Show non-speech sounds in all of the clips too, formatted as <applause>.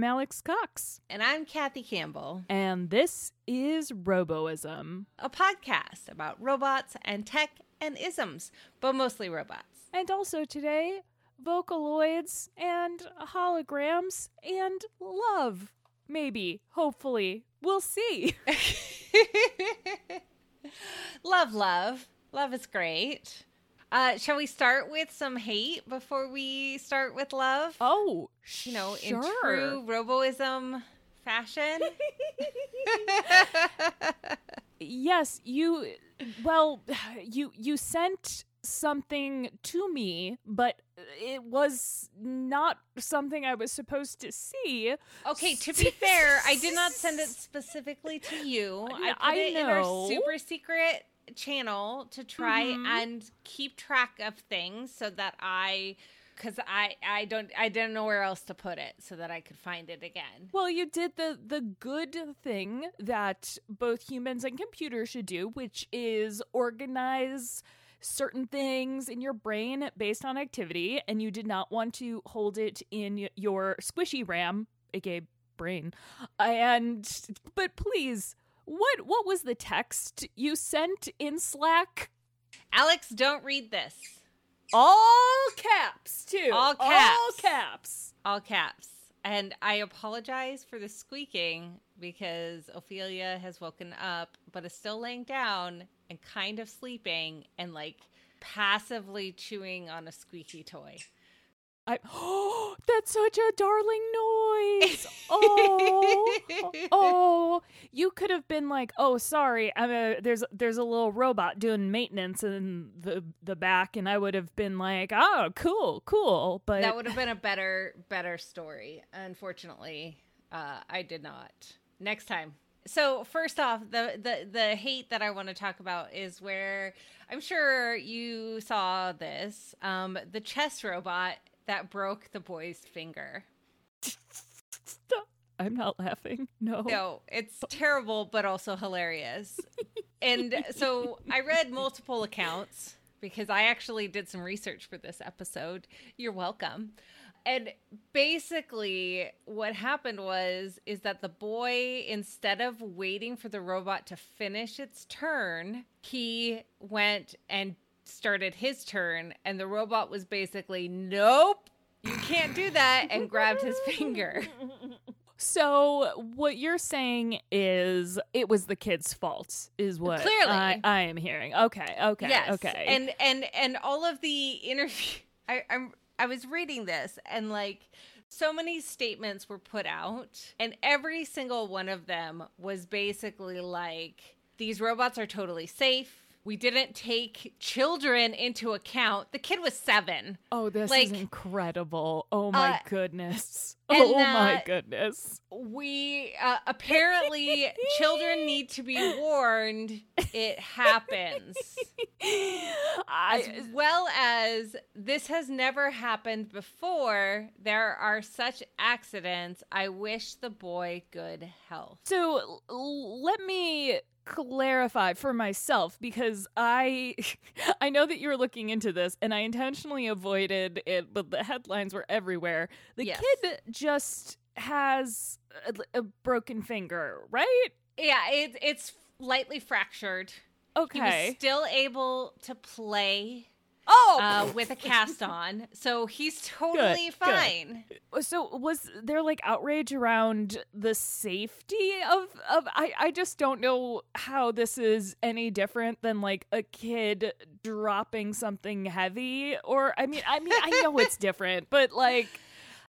I'm Alex Cox. And I'm Kathy Campbell. And this is Roboism, a podcast about robots and tech and isms, but mostly robots. And also today, Vocaloids and holograms and love. Maybe, hopefully. We'll see. <laughs> love, love. Love is great. Uh, shall we start with some hate before we start with love? Oh, you know, sure. in true Roboism fashion. <laughs> yes, you. Well, you you sent something to me, but it was not something I was supposed to see. Okay, to be <laughs> fair, I did not send it specifically to you. I put I it know. in our super secret channel to try Mhm. and keep track of things so that I because I I don't I didn't know where else to put it so that I could find it again. Well, you did the the good thing that both humans and computers should do, which is organize certain things in your brain based on activity, and you did not want to hold it in your squishy RAM, aka brain. And but please, what what was the text you sent in Slack? Alex, don't read this. All caps too. All caps. All caps. All caps. And I apologize for the squeaking because Ophelia has woken up but is still laying down and kind of sleeping and like passively chewing on a squeaky toy. I oh, <gasps> that's such a darling noise. <laughs> Oh, oh, you could have been like, "Oh, sorry, I'm a there's there's a little robot doing maintenance in the the back," and I would have been like, "Oh, cool, cool." But that would have been a better better story. Unfortunately, uh, I did not. Next time. So first off, the, the the hate that I want to talk about is where I'm sure you saw this. Um, the chess robot that broke the boy's finger. I'm not laughing. No. No, it's terrible, but also hilarious. and so I read multiple accounts because I actually did some research for this episode. You're welcome. And basically what happened was is that the boy instead of waiting for the robot to finish its turn, he went and started his turn and the robot was basically nope, can't do that and grabbed his finger. So what you're saying is it was the kid's fault, is what Clearly. I, I am hearing. Okay, okay, yes. okay. And and and all of the interview I I'm I was reading this and like so many statements were put out and every single one of them was basically like these robots are totally safe. We didn't take children into account. The kid was 7. Oh, this Like, is incredible. Oh my uh, goodness. <laughs> Oh my uh, goodness. We uh, apparently <laughs> children need to be warned. It happens. as well as this has never happened before. There are such accidents. I wish the boy good health. so l- let me clarify for myself because I <laughs> I know that you're looking into this and I intentionally avoided it but the headlines were everywhere. The Yes. kid just has a, a broken finger, right? Yeah, it, it's lightly fractured. Okay. He was still able to play oh, uh, with a cast on, so he's <laughs> totally good. fine. So was there like outrage around the safety of of I I just don't know how this is any different than like a kid dropping something heavy or I mean I mean I know it's <laughs> different but like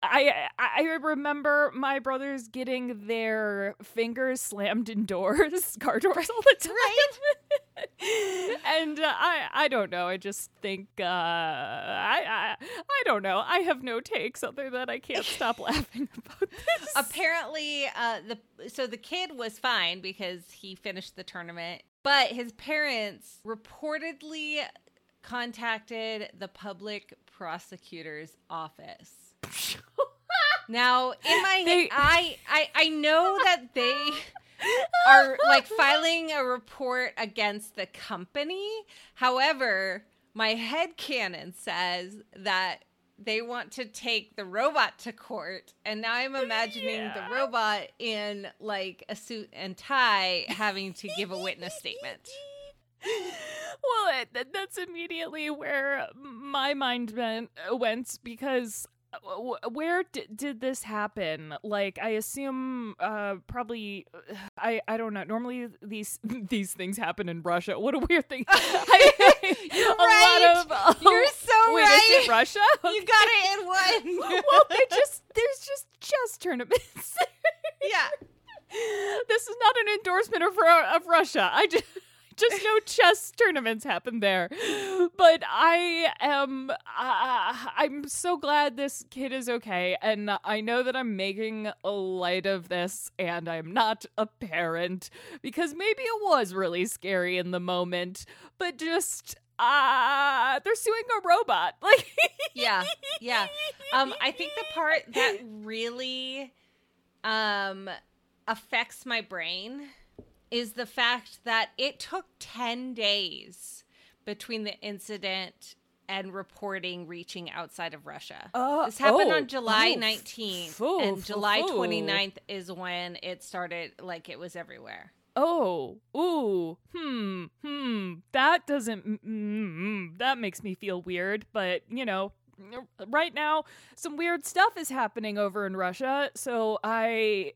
I I remember my brothers getting their fingers slammed in doors, <laughs> car doors all the time. <laughs> and uh, I I don't know. I just think uh, I, I I don't know. I have no takes other than I can't stop <laughs> laughing about this. Apparently, uh, the so the kid was fine because he finished the tournament, but his parents reportedly contacted the public prosecutor's office. <laughs> Now, in my They- I, I I know that they are like filing a report against the company. However, my head canon says that they want to take the robot to court. And now I'm imagining Yeah. the robot in like a suit and tie having to give a witness statement. well, it, that's immediately where my mind went, went because where d- did this happen? Like, I assume uh, probably I I don't know. Normally these <laughs> these things happen in Russia. What a weird thing. <laughs> I, <laughs> You're right. of You're so wait, right. is Russia? You got it in one. well, they just there's just chess tournaments. yeah. this is not an endorsement of of Russia. I just just no chess tournaments happen there. But I am uh, I'm so glad this kid is okay and I know that I'm making a light of this and I'm not a parent because maybe it was really scary in the moment, but just uh they're suing a robot. <laughs> Like Yeah. Yeah. Um, I think the part that really um affects my brain is the fact that it took 10 days between the incident and reporting reaching outside of Russia. Uh, this happened oh, on July oh, 19th foo, and July foo. 29th is when it started like it was everywhere. Oh, ooh, hmm, hmm. That doesn't. Mm, mm, mm, that makes me feel weird. But you know, right now, some weird stuff is happening over in Russia. So I,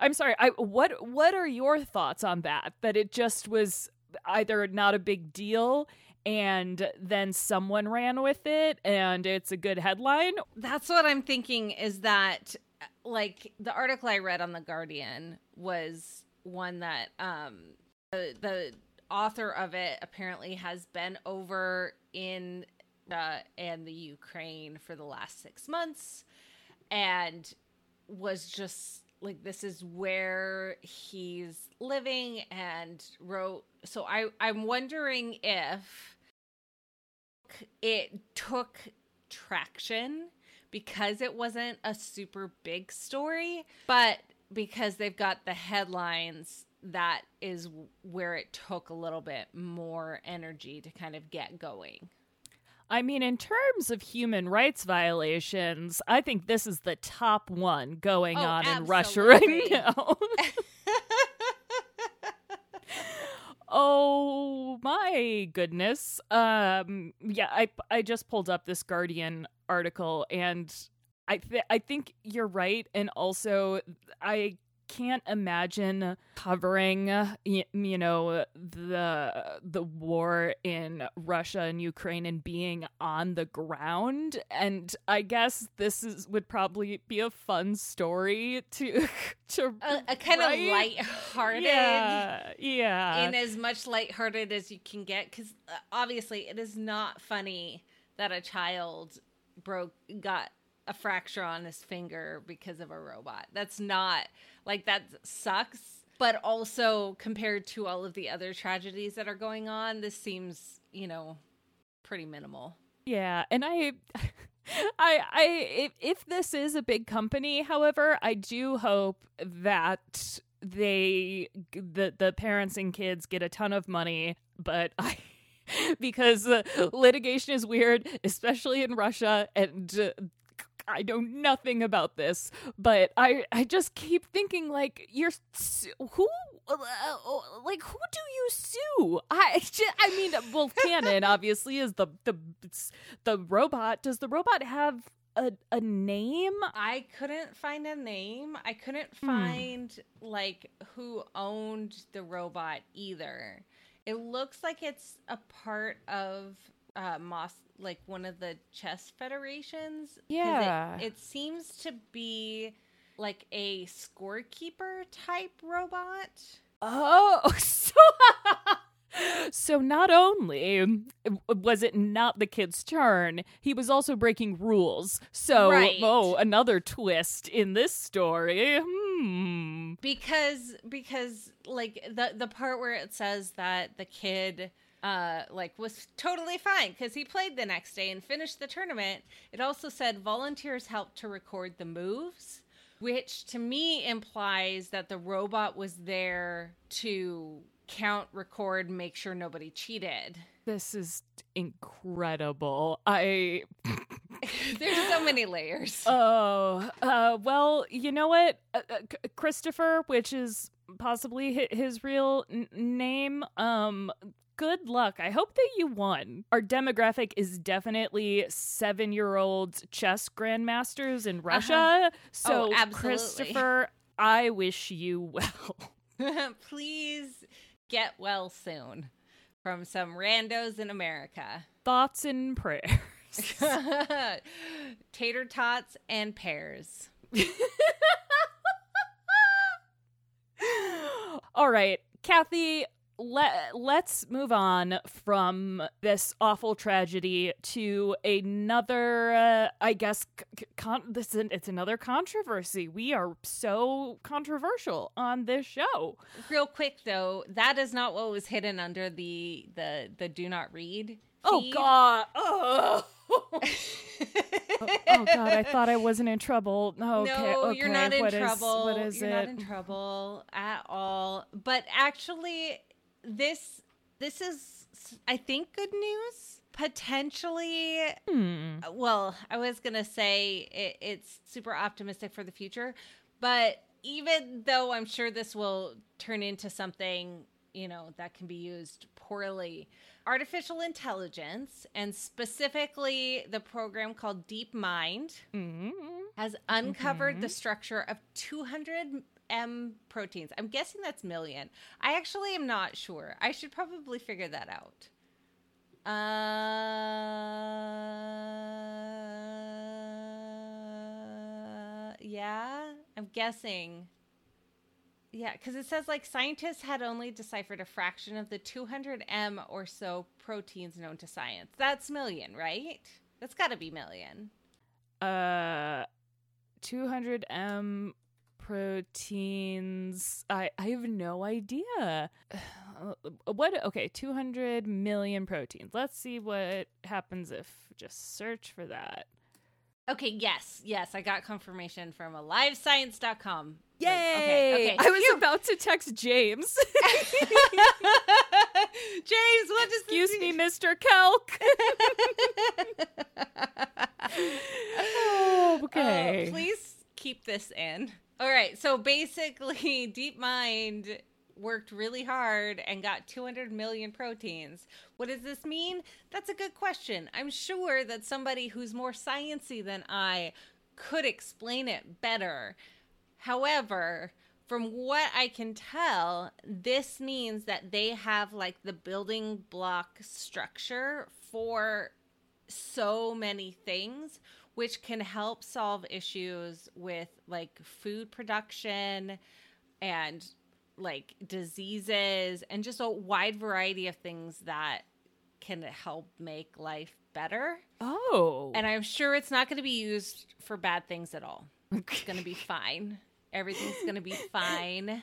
I'm sorry. I what what are your thoughts on that? That it just was either not a big deal. And then someone ran with it, and it's a good headline. That's what I'm thinking is that like the article I read on the Guardian was one that um the, the author of it apparently has been over in uh and the Ukraine for the last 6 months and was just like this is where he's living and wrote so I I'm wondering if it took traction because it wasn't a super big story, but because they've got the headlines, that is where it took a little bit more energy to kind of get going. I mean, in terms of human rights violations, I think this is the top one going Oh, on in Russia right <laughs> now. oh my goodness. Um yeah, I I just pulled up this Guardian article and I th- I think you're right and also I can't imagine covering you know the the war in Russia and Ukraine and being on the ground. And I guess this is would probably be a fun story to <laughs> to A, a kind write. of light-hearted yeah yeah. in as much lighthearted as you can get because uh, obviously it is not funny that a child broke got a fracture on his finger because of a robot. That's not like that sucks but also compared to all of the other tragedies that are going on this seems you know pretty minimal Yeah, and I, <laughs> I, I, if, if this is a big company, however, I do hope that they, the the parents and kids get a ton of money, but <laughs> I. Because uh, litigation is weird, especially in Russia, and uh, I know nothing about this, but I I just keep thinking like you're who uh, like who do you sue? I <laughs> I mean, well, canon <laughs> obviously is the the the robot. Does the robot have a a name? i couldn't find a name i couldn't Hmm. find like who owned the robot either it looks like it's a part of uh Mos like one of the chess federations 'cause it- Yeah. it, seems to be like a scorekeeper type robot Oh, <laughs> so so not only was it not the kid's turn, he was also breaking rules. So Right. oh, another twist in this story. Hmm. because because like the the part where it says that the kid uh like was totally fine because he played the next day and finished the tournament it also said volunteers helped to record the moves which to me implies that the robot was there to count record make sure nobody cheated This is incredible. I <laughs> There's so many layers. <laughs> Oh, uh, well, you know what, uh, uh, Christopher, which is possibly his real n- name. Um, good luck. I hope that you won. Our demographic is definitely seven-year-old chess grandmasters in uh-huh. Russia. Oh, so, Oh, absolutely. Christopher, I wish you well. <laughs> <laughs> Please get well soon from some randos in America. Thoughts and prayers. <laughs> Tater tots and pears. All right, Kathy, let, let's move on from this awful tragedy to another, uh, I guess, con- this is, it's another controversy. We are so controversial on this show. Real quick though, that is not what was hidden under the the the do not read. Oh. God. <laughs> Oh. oh, God, I thought I wasn't in trouble. Okay, no, okay. you're not in what is- trouble. what is you're it? not in trouble at all. But actually, this this is, I think, good news. Potentially, Hmm. well, I was gonna say it, it's super optimistic for the future, but even though I'm sure this will turn into something you know that can be used poorly, artificial intelligence and specifically the program called DeepMind Mhm. has uncovered the structure of 200 M proteins. I'm guessing that's million. I actually am not sure. I should probably figure that out. Uh, yeah, I'm guessing. Yeah, because it says like scientists had only deciphered a fraction of the 200 M or so proteins known to science. That's million, right? That's got to be million. uh 200 m proteins i i have no idea <sighs> what okay 200 million proteins let's see what happens if just search for that Okay, yes, yes, I got confirmation from alivescience.com. yay Okay, okay. i was Phew. about to text james <laughs> James, what does excuse me mr kelk <laughs> <laughs> oh, okay Uh, please keep this in. All right, so basically, <laughs> DeepMind worked really hard and got 200 million proteins. What does this mean? That's a good question. I'm sure that somebody who's more sciency than I could explain it better. However, from what I can tell, this means that they have like the building block structure for so many things which can help solve issues with like food production and like diseases and just a wide variety of things that can help make life better. oh And I'm sure it's not going to be used for bad things at all. It's going to be fine. Everything's going to be fine.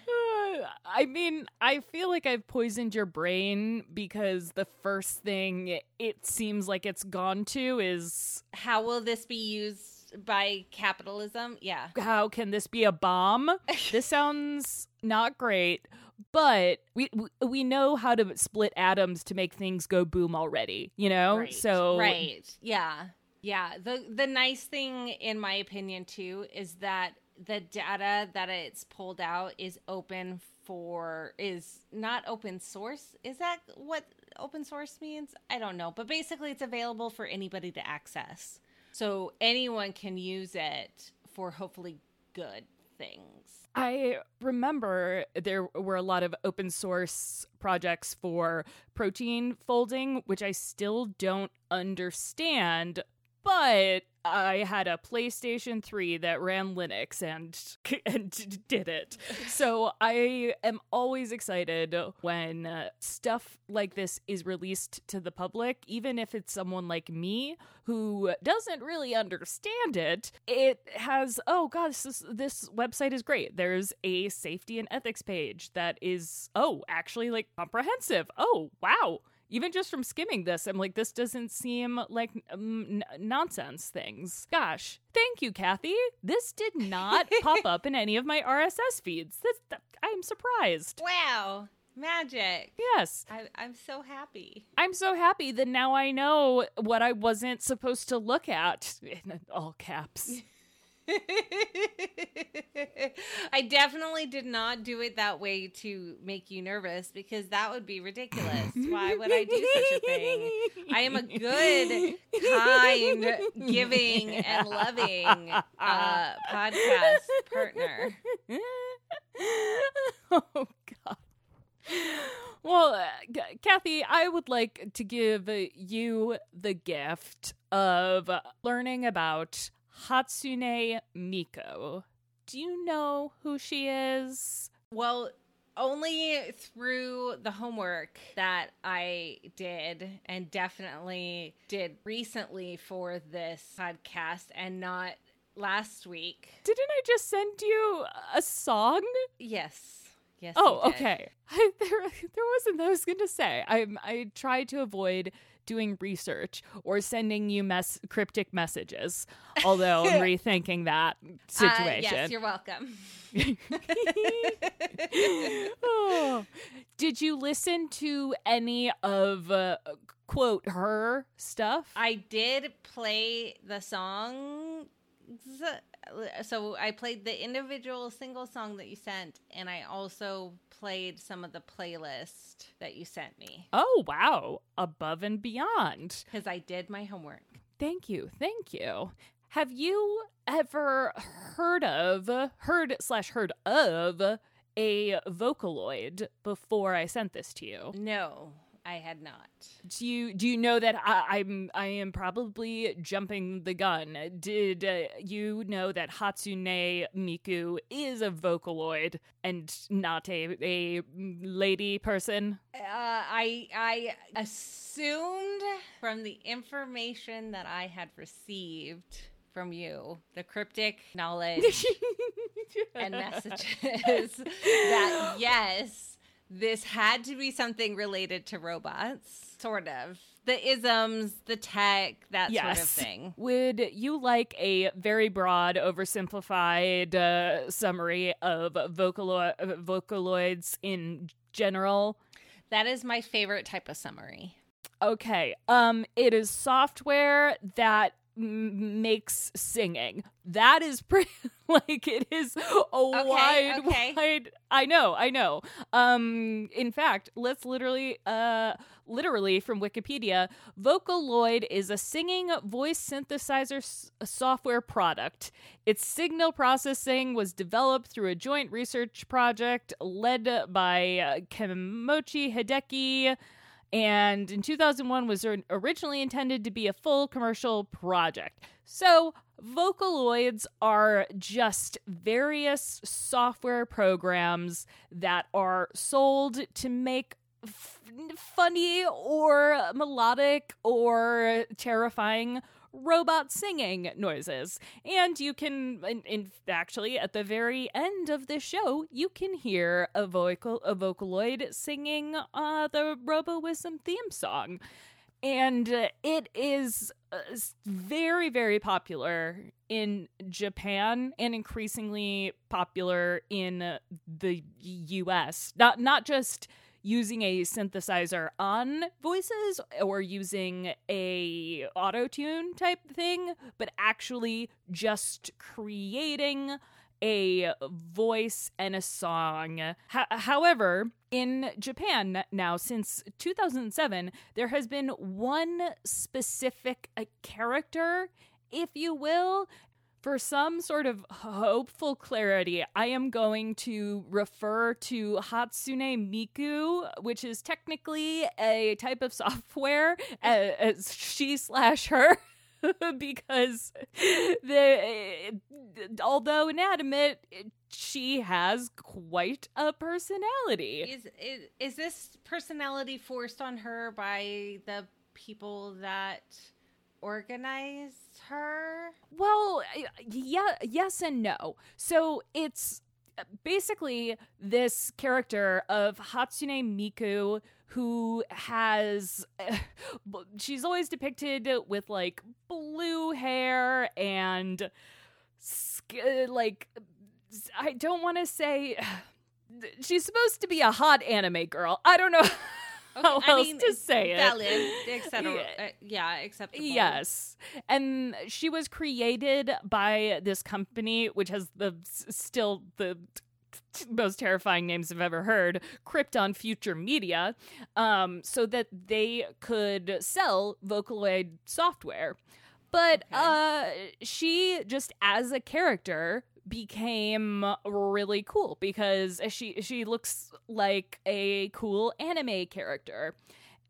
I mean, I feel like I've poisoned your brain because the first thing it seems like it's gone to is How will this be used by capitalism? Yeah. how can this be a bomb? <laughs> this sounds not great, but we we- we know how to split atoms to make things go boom already, you know? Right, So right, yeah, yeah. the The nice thing, in my opinion, too, is that the data that it's pulled out is open for is not open source. Is that what open source means? I don't know, but basically, it's available for anybody to access, so anyone can use it for hopefully good things. I remember there were a lot of open source projects for protein folding, which I still don't understand, but I had a PlayStation 3 that ran Linux and <laughs> and did it. So I am always excited when uh, stuff like this is released to the public, even if it's someone like me who doesn't really understand it. It has oh god, this is, this website is great. There's a safety and ethics page that is oh actually like comprehensive. Oh wow even just from skimming this, I'm like, this doesn't seem like um, n- nonsense things. Gosh, thank you, Kathy. This did not <laughs> pop up in any of my RSS feeds. This, I'm surprised. Wow. Magic. Yes. I, I'm so happy. I'm so happy that now I know what I wasn't supposed to look at in all caps. <laughs> <laughs> I definitely did not do it that way to make you nervous because that would be ridiculous. Why would I do such a thing? I am a good, kind, giving, and loving uh, podcast partner. <laughs> oh, God. Well, uh, Kathy, I would like to give you the gift of learning about Hatsune Miku. Do you know who she is? Well, only through the homework that I did and definitely did recently for this podcast and not last week. Didn't I just send you a song? Yes. Yes. Oh, okay. <laughs> I, there, there wasn't. I was going to say. I I try to avoid doing research or sending you mess cryptic messages. <laughs> Although I'm rethinking that Uh, situation. yes, you're welcome. <laughs> Oh. Did you listen to any of uh, quote her stuff? I did play the song. Uh, so I played the individual single song that you sent, and I also played some of the playlist that you sent me oh wow, above and beyond. because I did my homework. Thank you, thank you. Have you ever heard of heard slash heard of a Vocaloid before I sent this to you? No, I had not. Do you do you know that I, I'm I am probably jumping the gun? Did uh, you know that Hatsune Miku is a Vocaloid and not a a lady person? Uh, I I assumed from the information that I had received from you, the cryptic knowledge <laughs> and messages, that <laughs> yes, this had to be something related to robots, sort of. The isms, the tech, that sort of thing. <laughs> Would you like a very broad, oversimplified uh, summary of Vocalo- Vocaloids in general? That is my favorite type of summary. Okay. Um, it is software that m- makes singing. That is <laughs> pretty like it is a wide, okay. wide. I know, I know. Um, in fact, let's literally, uh, literally from Wikipedia, Vocaloid is a singing voice synthesizer s- software product. Its signal processing was developed through a joint research project led by uh, Kenmochi Hideki and in 2001 was originally intended to be a full commercial project. So, Vocaloids are just various software programs that are sold to make f- funny or melodic or terrifying robot singing noises. And you can, in, in actually, at the very end of the show, you can hear a vocal a Vocaloid singing uh, the Roboism theme song, and uh, it is uh, very very popular in Japan and increasingly popular in the U.S. Not not just using a synthesizer on voices or using a auto tune type thing but actually just creating a voice and a song. Ho- however, in Japan now since 2007, there has been one specific uh, character, if you will, for some sort of hopeful clarity, I am going to refer to Hatsune Miku, which is technically a type of <laughs> software as, she slash her. <laughs> because the eh, although inanimate she has quite a personality Is, is is this personality forced on her by the people that organized her? Well, yeah, yes and no. So it's uh, basically this character of Hatsune Miku who has <laughs> she's always depicted with like blue hair and like I don't want to say <sighs> she's supposed to be a hot anime girl. I don't know <laughs> how Okay, I else mean, to say it. valid, etc. Yeah. Uh, yeah, acceptable. Yes. And she was created by this company, which has the still the most terrifying names I've ever heard, Crypton Future Media, um, so that they could sell Vocaloid software. But Okay. uh, she just as a character became really cool because she she looks like a cool anime character.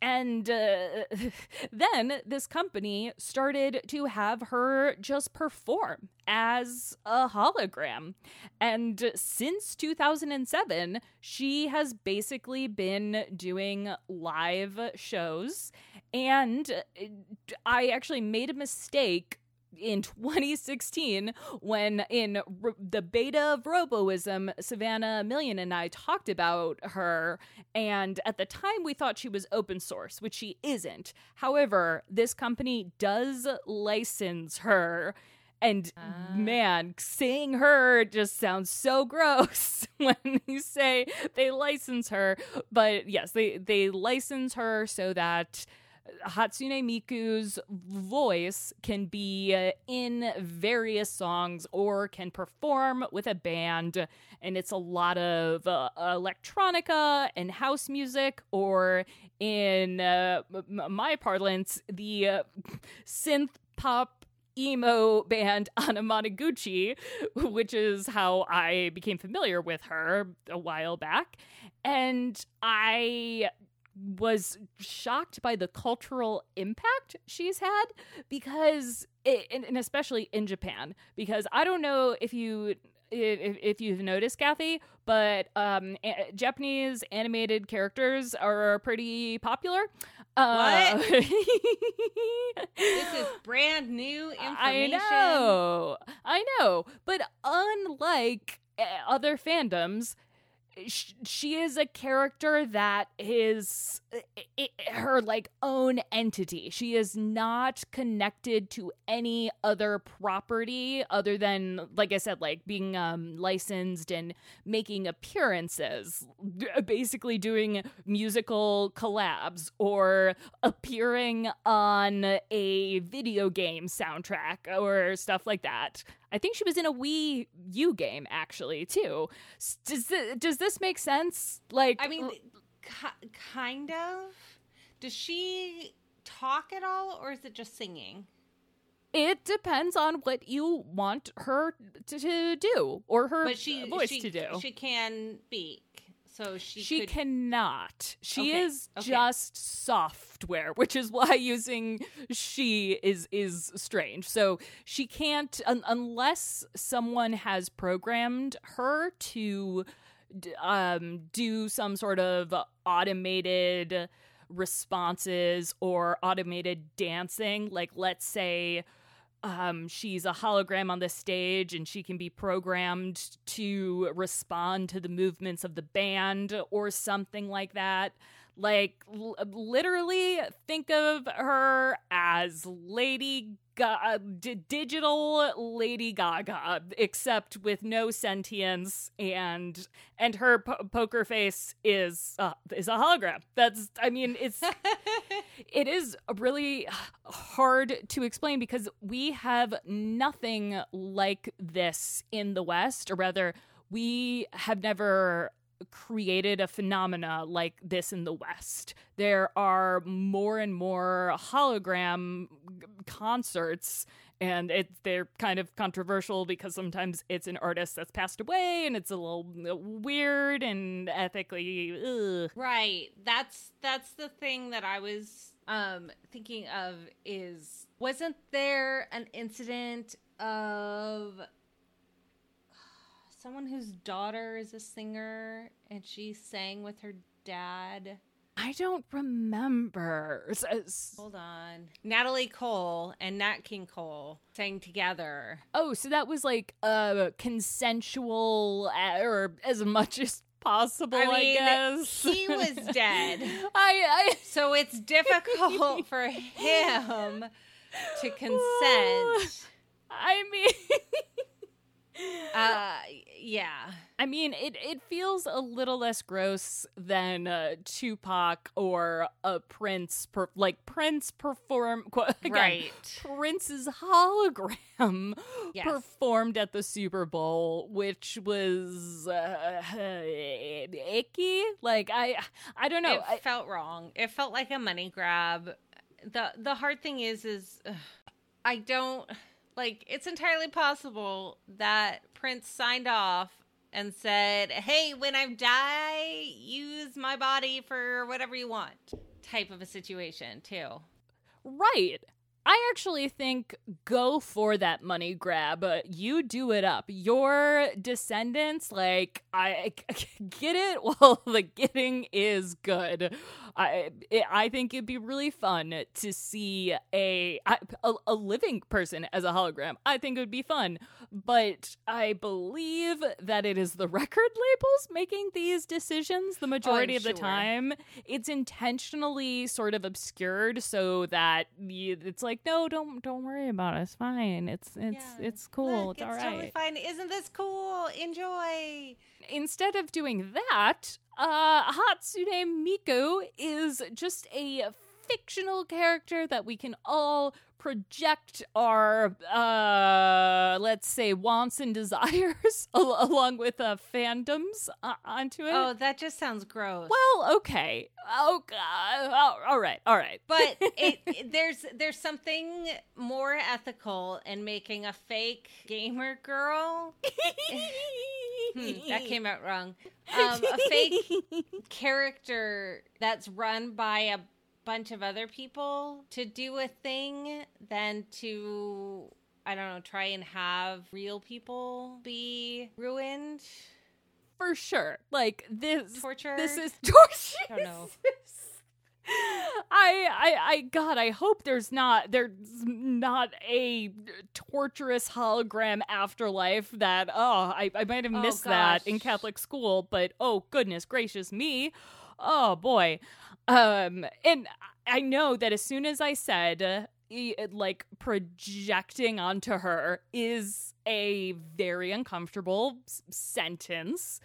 And uh, <laughs> then this company started to have her just perform as a hologram. And since 2007, she has basically been doing live shows. And uh, I actually made a mistake in <laughs> 2016 when in r- the beta of roboism savannah million and i talked about her and at the time we thought she was open source which she isn't however this company does license her and Ah. man, seeing her just sounds so <laughs> gross <laughs> when you say they license her. But yes, they they license her so that Hatsune Miku's voice can be uh, in various songs or can perform with a band. And it's a lot of uh, electronica and house music, or in uh, m- my parlance, the uh, synth pop emo band <laughs> Anamanaguchi, which is how I became familiar with her a while back. And I was shocked by the cultural impact she's had because it, and, and especially in Japan because I don't know if you if, if you've noticed Kathy but um a- Japanese animated characters are pretty popular uh, <laughs> This is brand new information. I know. I know. But unlike uh, other fandoms, she is a character that is uh, i- i- her like own entity. She is not connected to any other property other than like I said like being um licensed and making appearances, <laughs> basically doing musical collabs or appearing on a video game soundtrack or stuff like that. I think she was in a Wii U game actually too. Does this, does this make sense? Like I mean, ki- kind of. Does she talk at all, or is it just singing? it depends on what you want her to, to do or her But she voice she, to do. She can speak, so she she could, cannot. She Okay, is okay. just software, which is why <laughs> using she is is strange. So she can't un- unless someone has programmed her to um, do some sort of automated responses or automated dancing. Like let's say um, she's a hologram on the stage and she can be programmed to respond to the movements of the band or something like that. Like, l- literally, think of her as Lady Ga- d- digital Lady Gaga, except with no sentience, and and her po- poker face is uh, is a hologram. That's, I mean, it's <laughs> it is really hard to explain because we have nothing like this in the West, or rather, we have never created a phenomena like this in the West. There are more and more hologram concerts and it they're kind of controversial because sometimes it's an artist that's passed away and it's a little weird and ethically ugh. Right. That's that's the thing that I was um thinking of is wasn't there an incident of someone whose daughter is a singer and she sang with her dad? I don't remember. Hold on. Natalie Cole and Nat King Cole sang together. Oh, so that was like uh consensual uh, or as much as possible, I, I guess. he was <laughs> dead. I So it's difficult <laughs> for him to consent. <laughs> I mean uh, yeah. I mean, it it feels a little less gross than uh, Tupac or a Prince, per- like Prince perform <laughs> again, right. Prince's hologram <laughs> Yes. performed at the Super Bowl, which was uh, <laughs> icky. Like I, I don't know. it I, felt wrong. It felt like a money grab. the The hard thing is, is ugh, <sighs> I don't like. It's entirely possible that Prince signed off and said, "Hey, when I die, use my body for whatever you want." Type of a situation too. Right. I actually think go for that money grab. You do it up. Your descendants, like I <laughs> get it. Well, the getting is good. I it, I think it'd be really fun to see a, a a living person as a hologram. I think it would be fun, but I believe that it is the <laughs> record labels making these decisions the majority of the time. It's intentionally sort of obscured so that you, it's like, no, don't don't worry about it. It's fine. It's it's Yeah. it's cool. Look, it's all right. totally fine. Isn't this cool? Enjoy. Instead of doing that, uh, Hatsune Miku is just a fictional character that we can all project our, uh, let's say, wants and desires <laughs> al- along with uh, fandoms uh, onto it. Oh, that just sounds gross. well, okay. Oh, God. Oh, all right. All right. <laughs> but it, it- there's there's something more ethical in making a fake gamer girl. <laughs> Hmm, that came out wrong. Um, a fake character that's run by a bunch of other people to do a thing than to I don't know try and have real people be ruined, For sure. Like, this. tortured. This is <laughs> torture. I don't know. I, I, I, God, I hope there's not, there's not a torturous hologram afterlife that, oh, I, I might have Oh, missed that in. Catholic school, but oh, goodness gracious me. Oh, boy. Um, and I know that as soon as I said, like, projecting onto her is a very uncomfortable s- sentence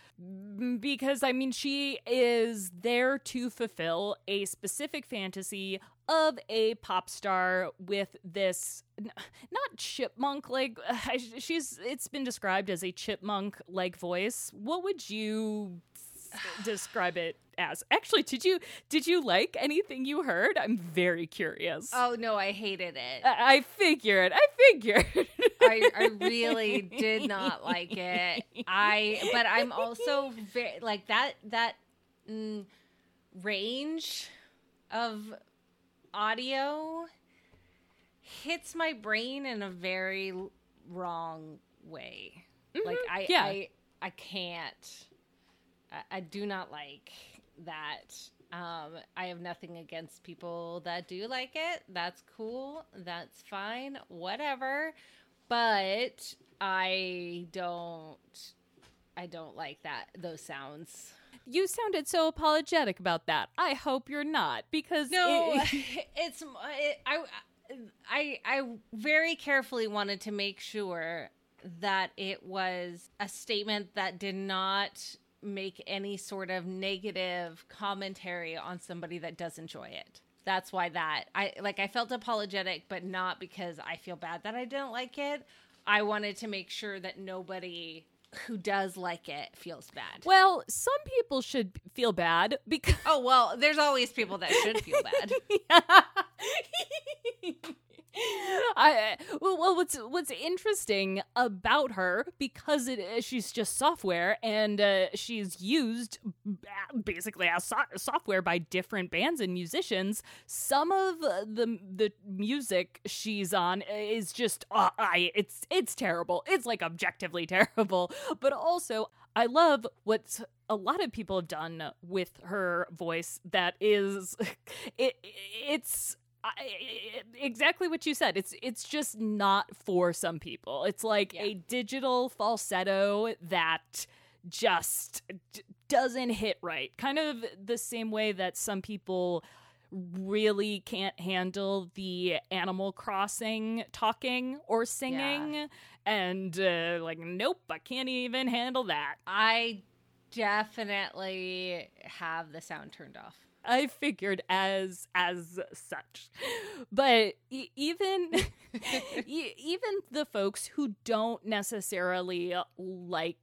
because I mean she is there to fulfill a specific fantasy of a pop star with this n- not chipmunk like <sighs> she's it's been described as a chipmunk like voice. What would you <sighs> describe it as actually did you did you like anything you heard i'm very curious Oh no, I hated it. I, I figured i figured I, I <laughs> really did not like it. I, but I'm also very like that that mm, range of audio hits my brain in a very wrong way. Like I, Mm-hmm. yeah. I, I can't. I, I do not like that. Um, I have nothing against people that do like it. That's cool. That's fine. Whatever. But I don't. I don't like that. Those sounds. you sounded so apologetic about that i hope you're not because No, it- <laughs> <laughs> it's it, I. I I very carefully wanted to make sure that it was a statement that did not make any sort of negative commentary on somebody that does enjoy it. That's why that I like I felt apologetic but not because I feel bad that I didn't like it. I wanted to make sure that nobody who does like it feels bad. Well, some people should feel bad because Oh, well, there's always people that should feel bad. <laughs> <laughs> I well, well, what's what's interesting about her because it is she's just software and uh, she's used basically as so- software by different bands and musicians. Some of the the music she's on is just uh, I it's it's terrible. It's like objectively <laughs> terrible, but also I love what a lot of people have done with her voice that is <laughs> it it's I, exactly what you said. It's it's just not for some people. It's like Yeah. a digital falsetto that just d- doesn't hit right. Kind of the same way that some people really can't handle the Animal Crossing talking or singing. Yeah. And uh, like, nope, I can't even handle that. I definitely have the sound turned off. I figured as as such. But e- even <laughs> e- even the folks who don't necessarily like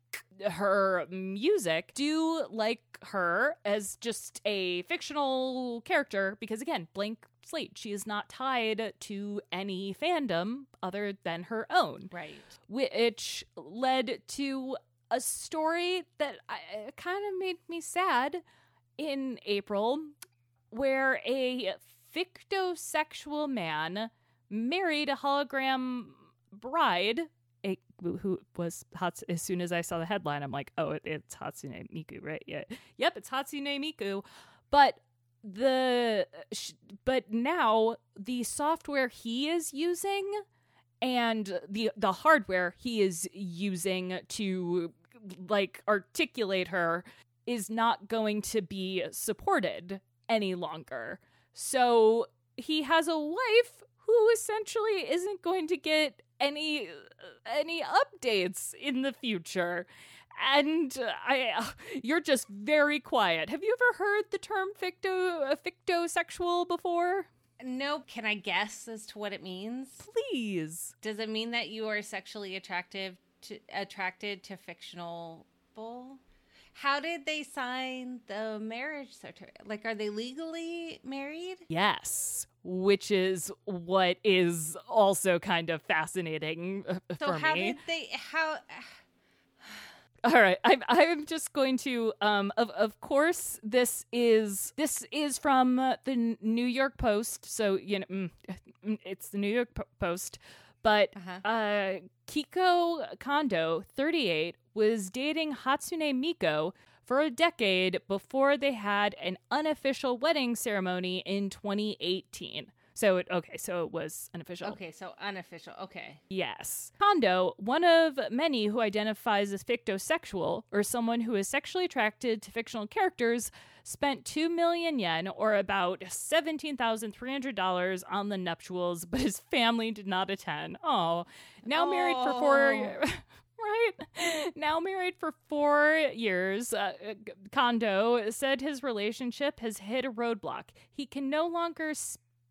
her music do like her as just a fictional character because again, blank slate. She is not tied to any fandom other than her own. Right. Which led to a story that kind of made me sad in April where a fictosexual man married a hologram bride a, who was Hats- as soon as I saw the headline I'm like oh it, it's Hatsune Miku right? Yeah. Yep it's Hatsune Miku. But the but now the software he is using and the the hardware he is using to like articulate her is not going to be supported any longer. So he has a wife who essentially isn't going to get any any updates in the future. And I uh, <laughs> you're just very quiet. Have you ever heard the term ficto uh, fictosexual before? No, can I guess as to what it means? Please. Does it mean that you are sexually attractive to attracted to fictional bull? How did they sign the marriage certificate? Like, are they legally married? Yes, which is what is also kind of fascinating uh, so for how me. did they? How? <sighs> All right, I'm I'm just going to um of of course this is this is from the New York Post, so you know mm, mm <laughs> it's the New York Post, but uh-huh. uh Kiko Kondo, 38, was dating Hatsune Miku for a decade before they had an unofficial wedding ceremony in 2018. So it okay, so it was unofficial. Okay, so unofficial. Okay. Yes. Kondo, one of many who identifies as fictosexual or someone who is sexually attracted to fictional characters, spent 2 million yen or about $17,300 on the nuptials, but his family did not attend. Oh, now oh. married for 4 <laughs> right? Now married for four years, uh, Kondo said his relationship has hit a roadblock. He can no longer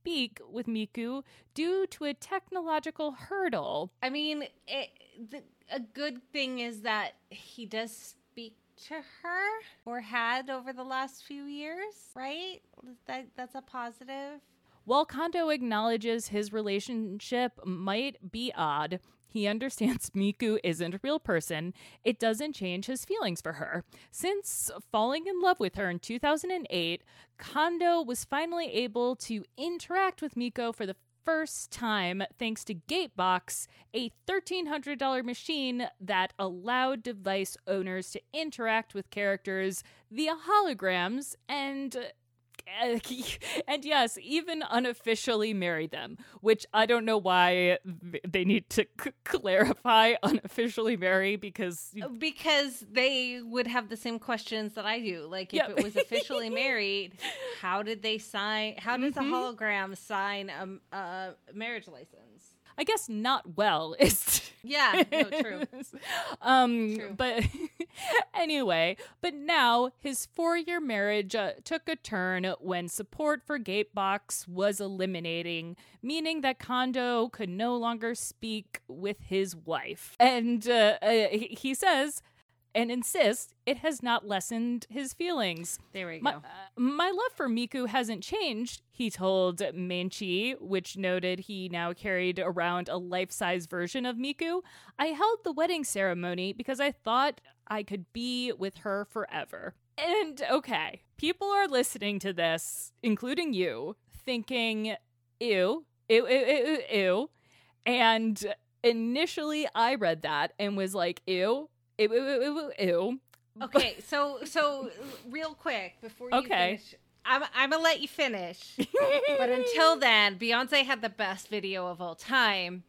speak with Miku due to a technological hurdle. I mean, it, the, a good thing is that he does speak to her or had over the last few years, right? That that's a positive. While Kondo acknowledges his relationship might be odd, he understands <laughs> Miku isn't a real person. It doesn't change his feelings for her. Since falling in love with her in 2008, Kondo was finally able to interact with Miku for the first time thanks to Gatebox, a $1,300 machine that allowed device owners to interact with characters via holograms and <laughs> and yes, even unofficially marry them, which I don't know why they need to c- clarify <laughs> unofficially marry because uh, because they would have the same questions that I do. Like if yep. it was officially <laughs> married, how did they sign? How does mm-hmm. a hologram sign a, a marriage license? I guess not well <laughs> is yeah, no, true. um, true. but <laughs> anyway, but now his four-year marriage uh, took a turn when support for Gatebox was eliminating, meaning that Kondo could no longer speak with his wife. And uh, uh, he says and insists it has not lessened his feelings. There we go. My, uh, my love for Miku hasn't changed, he told Mainichi, which noted he now carried around a life size version of Miku. I held the wedding ceremony because I thought I could be with her forever. And okay, people are listening to this, including you, thinking, ew, ew, ew, ew, ew. And initially I read that and was like, ew, ew, ew, ew, ew. Okay, <laughs> so so real quick before you okay. finish, I'm I'm gonna let you finish. but until <laughs> then, Beyonce had the best video of all time,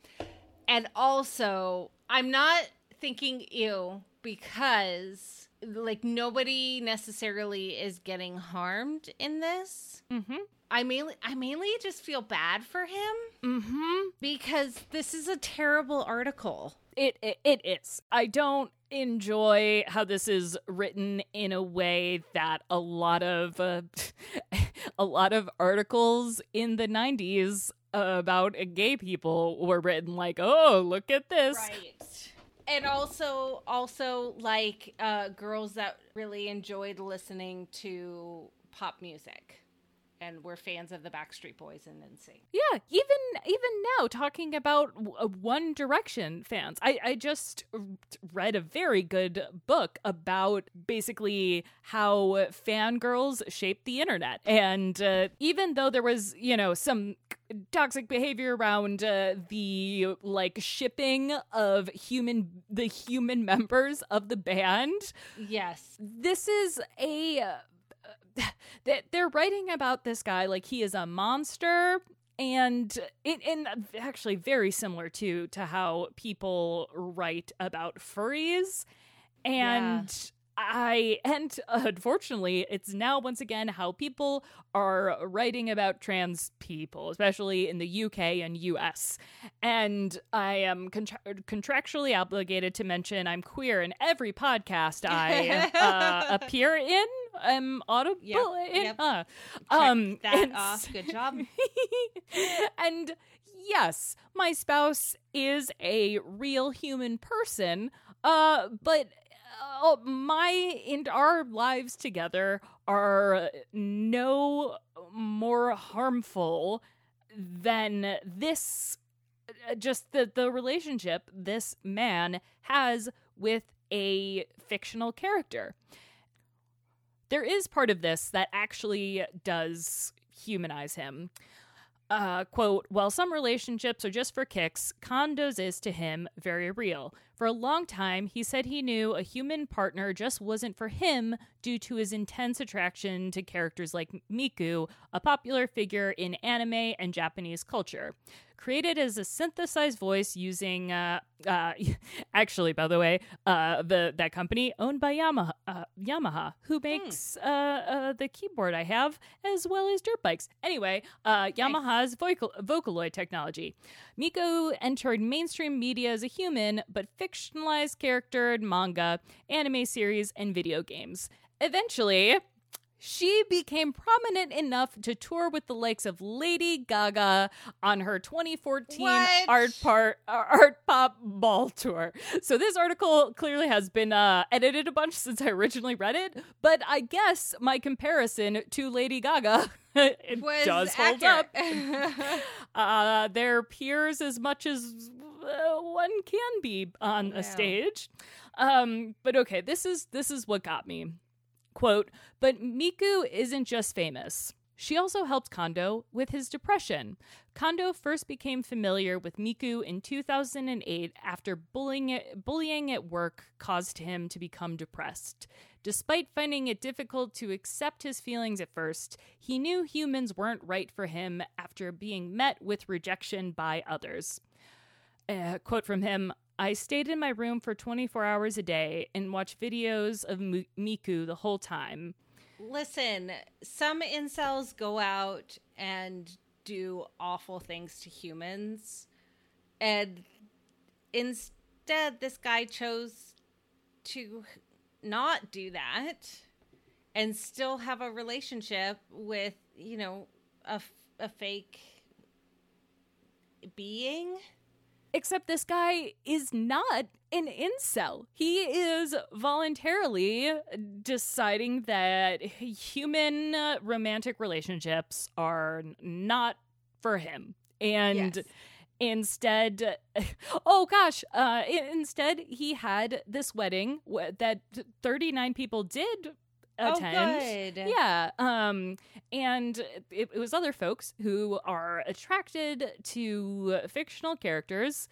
and also I'm not thinking ew because like nobody necessarily is getting harmed in this. Mm-hmm. I mainly I mainly just feel bad for him Mm-hmm. because this is a terrible article. It, it it is. I don't enjoy how this is written in a way that a lot of uh, <laughs> a lot of articles in the 90s about gay people were written like, "Oh, look at this." Right. And also also like uh girls that really enjoyed listening to pop music and we're fans of the Backstreet Boys and NSYNC. Yeah, even even now talking about uh, One Direction fans. I I just read a very good book about basically how fangirls shaped the internet. And uh, even though there was, you know, some toxic behavior around uh, the like shipping of human the human members of the band, Yes. this is a uh, <laughs> that they're writing about this guy like he is a monster and it and actually very similar to to how people write about furries. And I and unfortunately it's now once again how people are writing about trans people especially in the UK and US and I am contra- contractually obligated to mention I'm queer in every podcast I <laughs> uh, appear in I'm audible Yep, yep. uh, um that off. Good job. <laughs> and yes, my spouse is a real human person, uh, but uh, my and our lives together are no more harmful than this uh, just the the relationship this man has with a fictional character there is part of this that actually does humanize him. Uh, quote, while some relationships are just for kicks, Kondo's is to him very real. For a long time, he said he knew a human partner just wasn't for him due to his intense attraction to characters like Miku, a popular figure in anime and Japanese culture. Created as a synthesized voice using, uh, uh, <laughs> actually, by the way, uh, the that company owned by Yamaha, uh, Yamaha, who makes uh, uh, the keyboard I have, as well as dirt bikes. Anyway, uh, Yamaha's vocal- Vocaloid technology. Miku entered mainstream media as a human, but fictionalized character in manga, anime series, and video games. Eventually, she became prominent enough to tour with the likes of Lady Gaga on her 2014 What? art part art pop ball tour. So this article clearly has been uh, edited a bunch since I originally read it, but I guess my comparison to Lady Gaga <laughs> it does hold up. accurate. <laughs> Uh, they're peers as much as uh, one can be on a stage. Um, but okay, this is this is what got me. Quote, but Miku isn't just famous. She also helped Kondo with his depression. Kondo first became familiar with Miku in 2008 after bullying, bullying at work caused him to become depressed. Despite finding it difficult to accept his feelings at first, he knew humans weren't right for him after being met with rejection by others. Uh, quote from him I stayed in my room for 24 hours a day and watched videos of M- Miku the whole time. Listen, some incels go out and do awful things to humans. And instead, this guy chose to not do that and still have a relationship with, you know, a, a fake being. Except this guy is not an incel. He is voluntarily deciding that human uh, romantic relationships are not for him. And Yes. instead, <laughs> oh gosh, uh, instead, he had this wedding that 39 people did attend. Oh, good. Yeah. Um, and it, it was other folks who are attracted to fictional characters.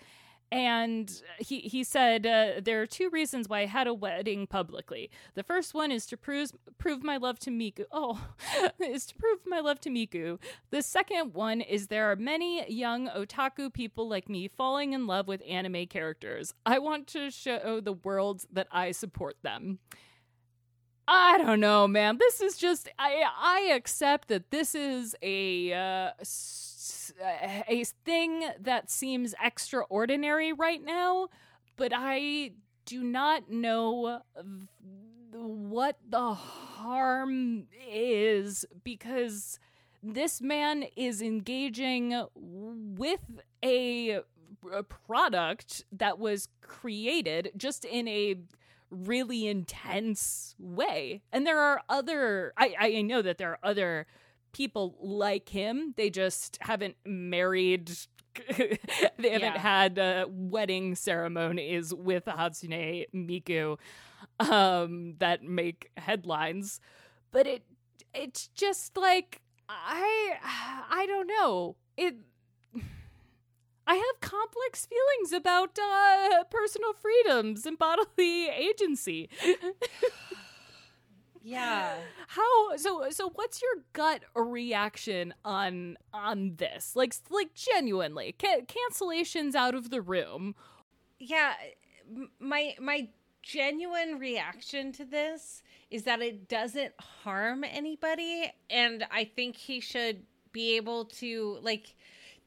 And he, he said, uh, There are two reasons why I had a wedding publicly. The first one is to prove, prove my love to Miku. <laughs> Oh, is to prove my love to Miku. The second one is there are many young otaku people like me falling in love with anime characters. I want to show the world that I support them. I don't know, man. This is just I I accept that this is a uh, a thing that seems extraordinary right now, but I do not know what the harm is because this man is engaging with a, a product that was created just in a really intense way. And there are other, I, I know that there are other people like him. They just haven't married. <laughs> they haven't yeah. had uh, wedding ceremonies with Hatsune Miku um, that make headlines. But it it's just like I <sighs> I don't know. It I have complex feelings about uh, personal freedoms and bodily <laughs> agency. <sighs> yeah. How so so what's your gut reaction on on this? Like like genuinely. Ca- cancellations out of the room. Yeah, my my genuine reaction to this is that it doesn't harm anybody and I think he should be able to like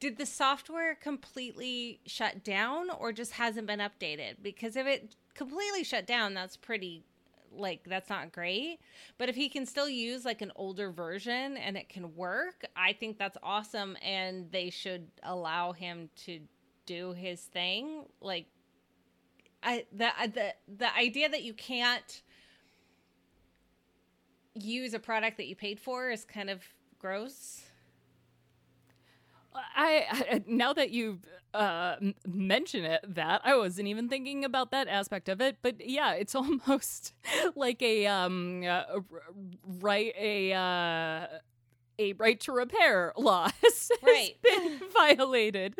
did the software completely shut down or just hasn't been updated? Because if it completely shut down, that's pretty like that's not great. But if he can still use like an older version and it can work, I think that's awesome and they should allow him to do his thing. Like I the uh, the the idea that you can't use a product that you paid for is kind of gross. I, I now that you uh, mention it, that I wasn't even thinking about that aspect of it, but yeah, it's <laughs> almost like a um uh, right a uh, a right to repair law <laughs> has right. been <laughs> violated,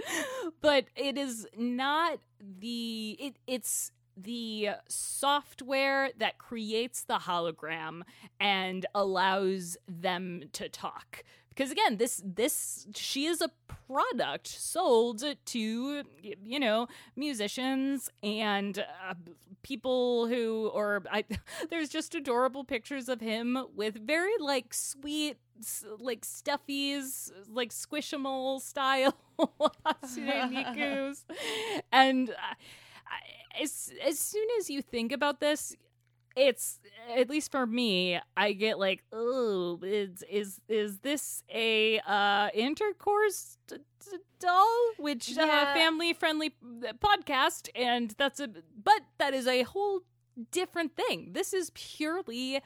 but it is not the it it's the software that creates the hologram and allows them to talk because again this this she is a product sold to you know musicians and uh, people who or I, <laughs> there's just adorable pictures of him with very like sweet like stuffies like squishable style <laughs> <laughs> and uh, as as soon as you think about this it's at least for me i get like oh is is is this a uh intercourse t- t- doll? Which uh, yeah. uh, family friendly podcast and that's a but that is a whole different thing. This is purely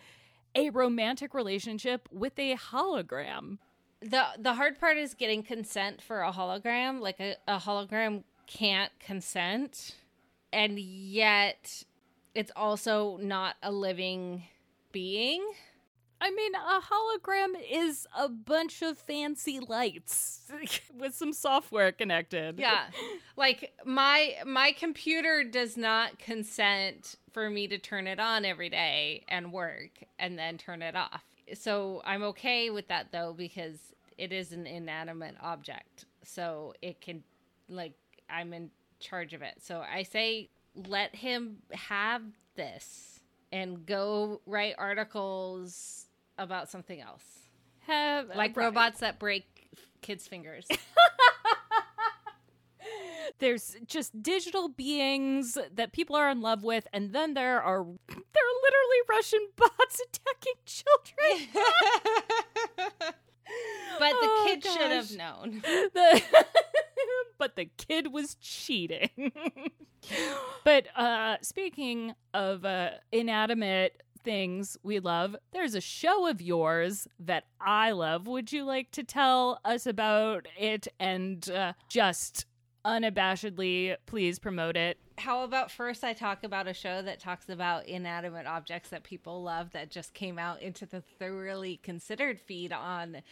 a romantic relationship with a hologram. The the hard part is getting consent for a hologram. Like a, a hologram can't consent. And yet it's also not a living being. I mean, a hologram is a bunch of fancy lights <laughs> with some software connected. Yeah. <laughs> Like my my computer does not consent for me to turn it on every day and work and then turn it off. So I'm okay with that though because it is an inanimate object. So it can like I'm in charge of it. So I say let him have this and go write articles about something else. Have like right. robots that break kids' fingers. <laughs> There's just digital beings that people are in love with, and then there are there are literally Russian <laughs> bots attacking children. <laughs> but the oh, kid gosh. should have known. The but the kid was cheating. <laughs> but uh, speaking of uh, inanimate things we love, there's a show of yours that I love. Would you like to tell us about it and uh, just unabashedly please promote it? How about first I talk about a show that talks about inanimate objects that people love that just came out into the thoroughly considered feed on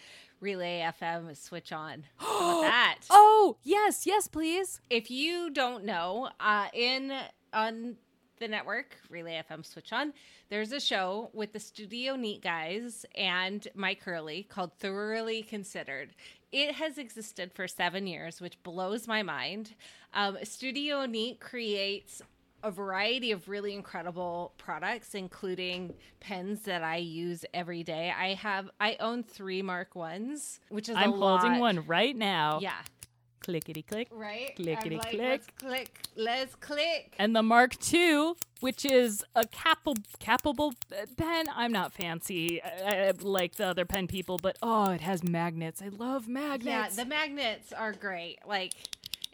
Relay FM switch on. <gasps> that? Oh, yes, yes, please. If you don't know, uh, in on the network, Relay FM Switch On, there's a show with the Studio Neat guys and Mike Hurley called Thoroughly Considered. It has existed for seven years, which blows my mind. Um, Studio Neat creates a variety of really incredible products, including pens that I use every day. I have I own three Mark ones, which is I'm holding lot. one right now. Yeah, Clickety click. right. Clickety like, click. Let's click. Let's click. And the Mark II, which is a capable capable uh, pen. I'm not fancy uh, like the other pen people, but oh, it has magnets. I love magnets. Yeah, the magnets are great. Like,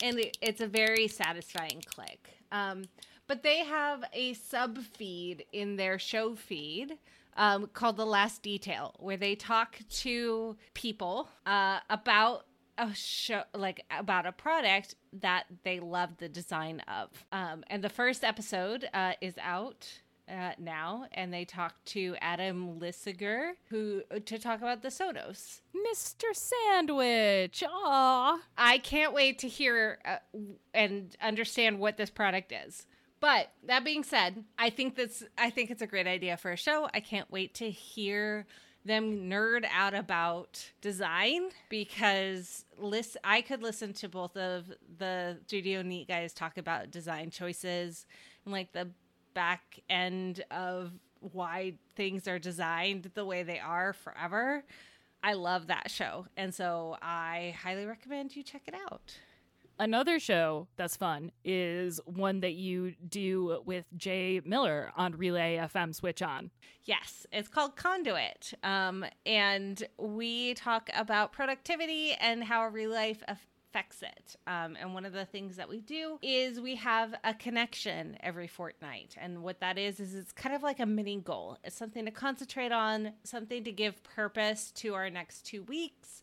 and it- it's a very satisfying click. Um, but they have a sub feed in their show feed um, called The Last Detail, where they talk to people uh, about a show, like about a product that they love the design of. Um, and the first episode uh, is out uh, now, and they talk to Adam Lisagor, who to talk about the Sonos. Mr. Sandwich. Aw. I can't wait to hear uh, and understand what this product is. But that being said, I think that's I think it's a great idea for a show. I can't wait to hear them nerd out about design because list I could listen to both of the Studio Neat guys talk about design choices and like the back end of why things are designed the way they are forever. I love that show. And so I highly recommend you check it out. Another show that's fun is one that you do with Jay Miller on Relay FM Switch On. Yes, it's called Conduit. Um, and we talk about productivity and how real life affects it. Um, and one of the things that we do is we have a connection every fortnight. And what that is, is it's kind of like a mini goal. It's something to concentrate on, something to give purpose to our next two weeks,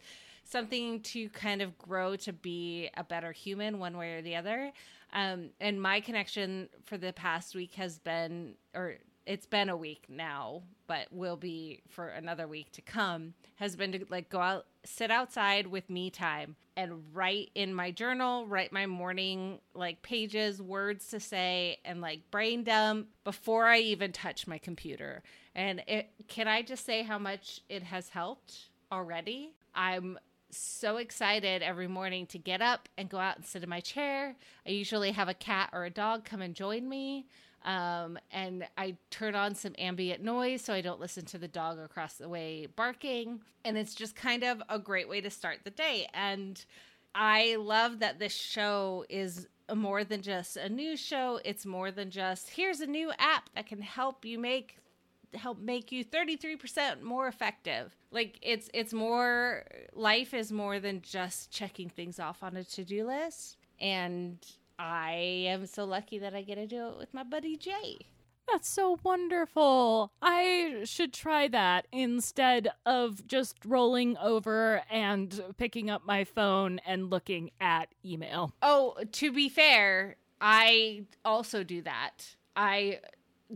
something to kind of grow to be a better human one way or the other. Um, and my connection for the past week has been, or it's been a week now, but will be for another week to come, has been to like go out, sit outside with me time and write in my journal, write my morning like pages, words to say, and like brain dump before I even touch my computer. And it, can I just say how much it has helped already? I'm so excited every morning to get up and go out and sit in my chair. I usually have a cat or a dog come and join me. Um, and I turn on some ambient noise so I don't listen to the dog across the way barking. And it's just kind of a great way to start the day. And I love that this show is more than just a news show. It's more than just here's a new app that can help you make help make you 33% more effective. Like it's it's more life is more than just checking things off on a to-do list. And I am so lucky that I get to do it with my buddy Jay. That's so wonderful. I should try that instead of just rolling over and picking up my phone and looking at email. Oh, to be fair, I also do that. I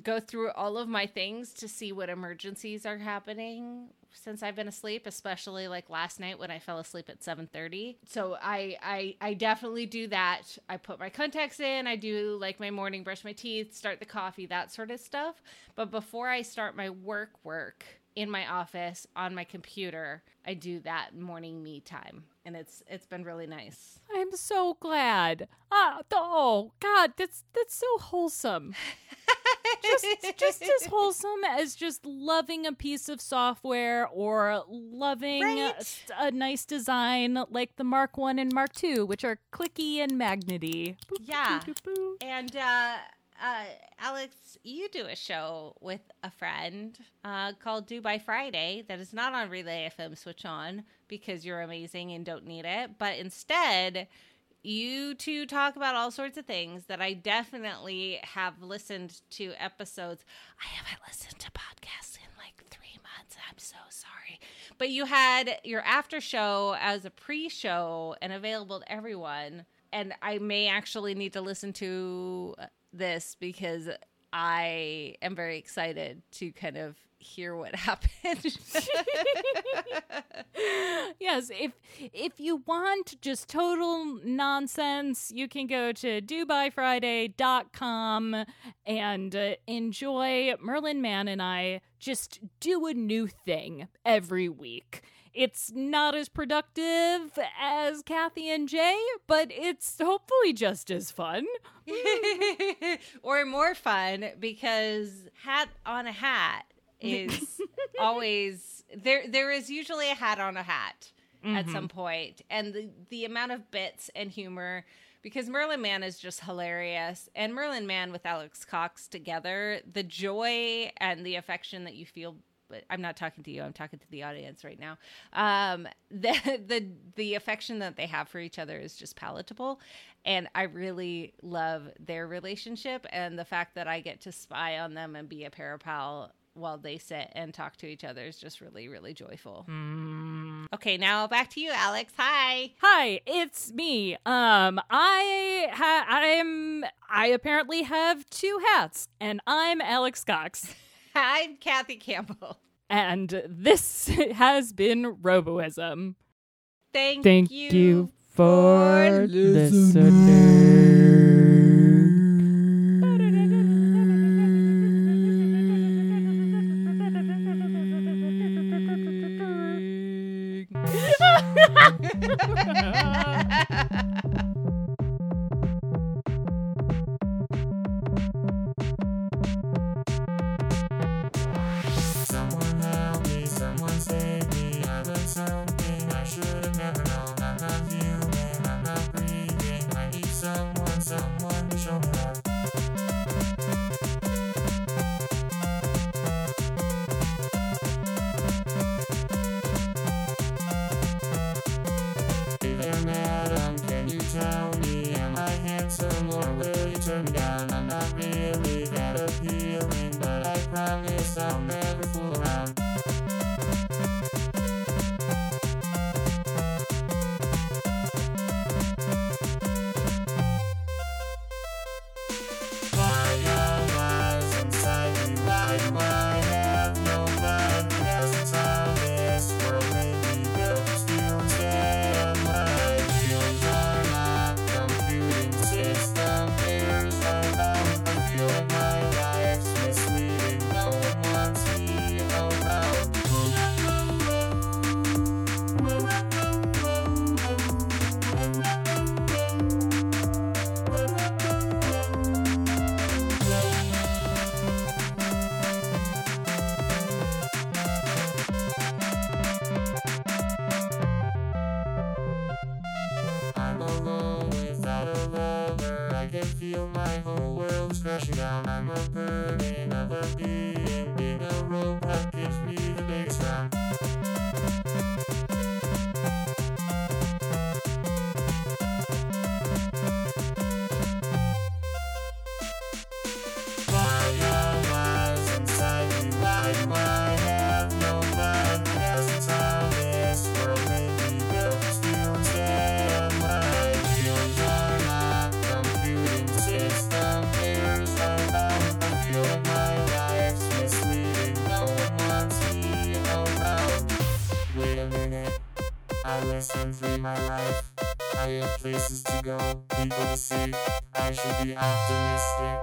go through all of my things to see what emergencies are happening since I've been asleep, especially like last night when I fell asleep at 7:30. So I I I definitely do that. I put my contacts in, I do like my morning brush my teeth, start the coffee, that sort of stuff. But before I start my work work in my office on my computer, I do that morning me time. And it's it's been really nice. I'm so glad. Ah, oh God, that's that's so wholesome. <laughs> just just as <laughs> wholesome as just loving a piece of software or loving Right? a, a nice design like the Mark One and Mark Two, which are clicky and magnety. Boop, Yeah. boop, boop. And uh, uh, Alex, you do a show with a friend uh, called Do by Friday that is not on Relay FM Switch On because you're amazing and don't need it, but instead. You two talk about all sorts of things that I definitely have listened to episodes. I haven't listened to podcasts in like three months. I'm so sorry. But you had your after show as a pre show and available to everyone. And I may actually need to listen to this because I am very excited to kind of hear what <laughs> happened. <laughs> yes, if if you want just total nonsense, you can go to DoByFriday.com and uh, enjoy Merlin Mann and I just do a new thing every week. It's not as productive as Kathy and Jay, but it's hopefully just as fun. <laughs> or more fun because hat on a hat is <laughs> always there there is usually a hat on a hat mm-hmm. at some point and the the amount of bits and humor because Merlin Mann is just hilarious and Merlin Mann with Alex Cox together the joy and the affection that you feel but I'm not talking to you. I'm talking to the audience right now. Um, <laughs> the the the affection that they have for each other is just palatable, and I really love their relationship and the fact that I get to spy on them and be a parapal while they sit and talk to each other is just really really joyful. Mm. Okay, now back to you, Alex. Hi. Hi, it's me. Um, I ha- I'm I apparently have two hats, and I'm Alex Cox. <laughs> I'm Kathy Campbell. And this <laughs> has been Roboism. Thank, Thank you, you for listening. <laughs> feel my whole world crashing down. I'm a burning of a being in a rope that gives me the big sound. nice and free my life. I have places to go, people to see. I should be optimistic.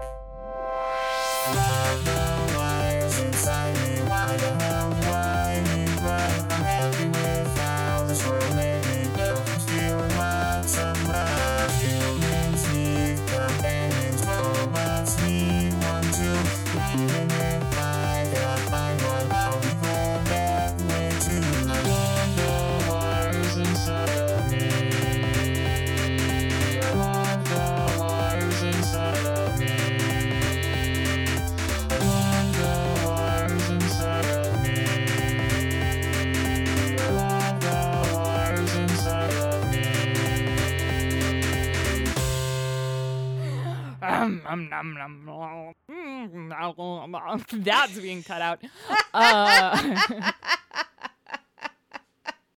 <laughs> That's being cut out. Uh, <laughs>